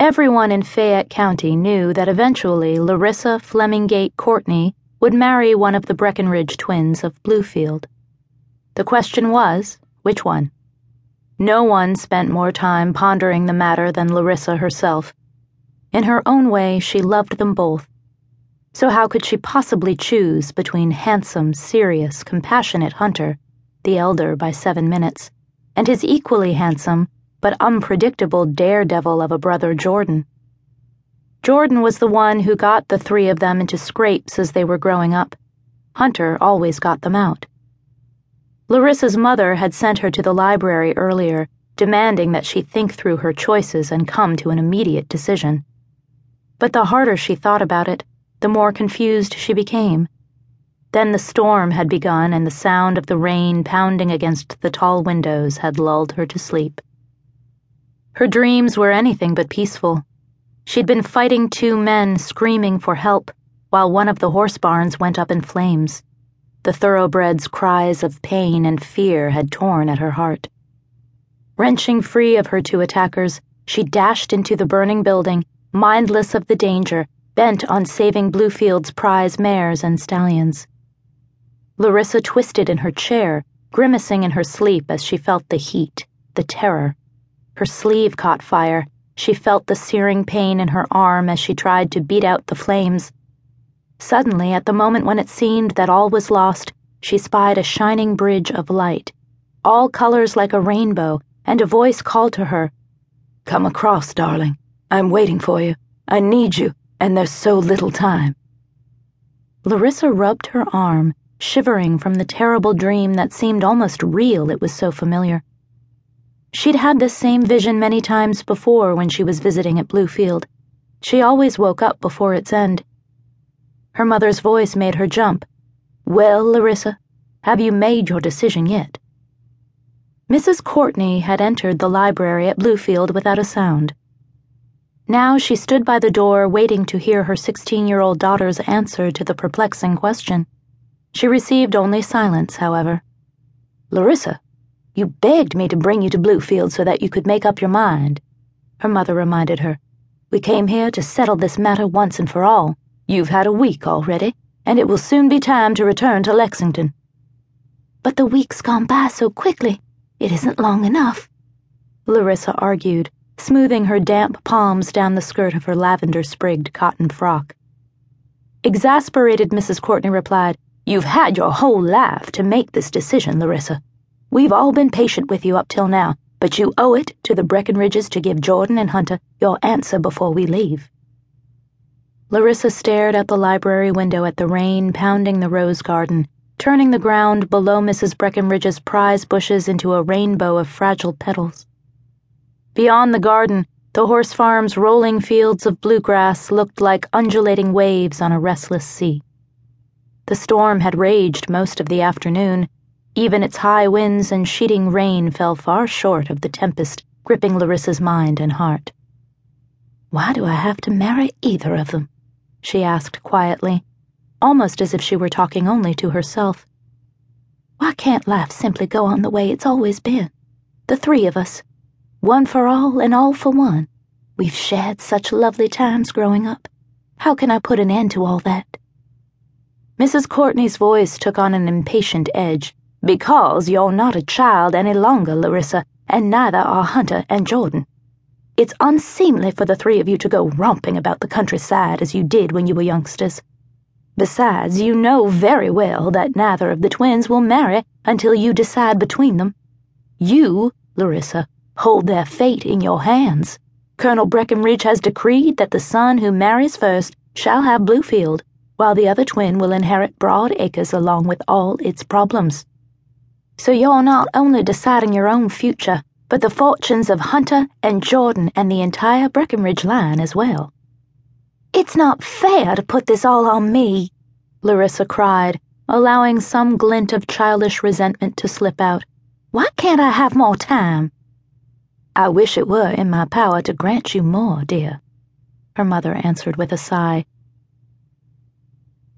Everyone in Fayette County knew that eventually Larissa Flemingate Courtney would marry one of the Breckinridge twins of Bluefield. The question was, which one? No one spent more time pondering the matter than Larissa herself. In her own way, she loved them both. So how could she possibly choose between handsome, serious, compassionate Hunter, the elder by seven minutes, and his equally handsome, but unpredictable daredevil of a brother Jordan? Jordan was the one who got the three of them into scrapes as they were growing up. Hunter always got them out. Larissa's mother had sent her to the library earlier, demanding that she think through her choices and come to an immediate decision. But the harder she thought about it, the more confused she became. Then the storm had begun, and the sound of the rain pounding against the tall windows had lulled her to sleep. Her dreams were anything but peaceful. She'd been fighting two men screaming for help, while one of the horse barns went up in flames. The thoroughbred's cries of pain and fear had torn at her heart. Wrenching free of her two attackers, she dashed into the burning building, mindless of the danger, bent on saving Bluefield's prize mares and stallions. Larissa twisted in her chair, grimacing in her sleep as she felt the heat, the terror. Her sleeve caught fire. She felt the searing pain in her arm as she tried to beat out the flames. Suddenly, at the moment when it seemed that all was lost, she spied a shining bridge of light, all colors like a rainbow, and a voice called to her Come across, darling. I'm waiting for you. I need you, and there's so little time. Larissa rubbed her arm, shivering from the terrible dream that seemed almost real, it was so familiar. She'd had this same vision many times before when she was visiting at Bluefield. She always woke up before its end. Her mother's voice made her jump. Well, Larissa, have you made your decision yet? Mrs. Courtney had entered the library at Bluefield without a sound. Now she stood by the door waiting to hear her 16 year old daughter's answer to the perplexing question. She received only silence, however. Larissa, you begged me to bring you to Bluefield so that you could make up your mind, her mother reminded her. We came here to settle this matter once and for all. You've had a week already, and it will soon be time to return to Lexington. But the week's gone by so quickly, it isn't long enough, Larissa argued, smoothing her damp palms down the skirt of her lavender sprigged cotton frock. Exasperated Mrs. Courtney replied, You've had your whole life to make this decision, Larissa. We've all been patient with you up till now, but you owe it to the Breckinridges to give Jordan and Hunter your answer before we leave. Larissa stared out the library window at the rain pounding the rose garden, turning the ground below Mrs. Breckinridge's prize bushes into a rainbow of fragile petals. Beyond the garden, the horse farm's rolling fields of bluegrass looked like undulating waves on a restless sea. The storm had raged most of the afternoon. Even its high winds and sheeting rain fell far short of the tempest gripping Larissa's mind and heart. Why do I have to marry either of them? she asked quietly, almost as if she were talking only to herself. Why can't life simply go on the way it's always been? The three of us. One for all and all for one. We've shared such lovely times growing up. How can I put an end to all that? Mrs. Courtney's voice took on an impatient edge. Because you're not a child any longer, Larissa, and neither are Hunter and Jordan. It's unseemly for the three of you to go romping about the countryside as you did when you were youngsters. Besides, you know very well that neither of the twins will marry until you decide between them. You, Larissa, hold their fate in your hands. Colonel Breckinridge has decreed that the son who marries first shall have Bluefield, while the other twin will inherit Broad Acres along with all its problems. So you're not only deciding your own future, but the fortunes of Hunter and Jordan and the entire Breckinridge line as well. It's not fair to put this all on me, Larissa cried, allowing some glint of childish resentment to slip out. Why can't I have more time? I wish it were in my power to grant you more, dear, her mother answered with a sigh,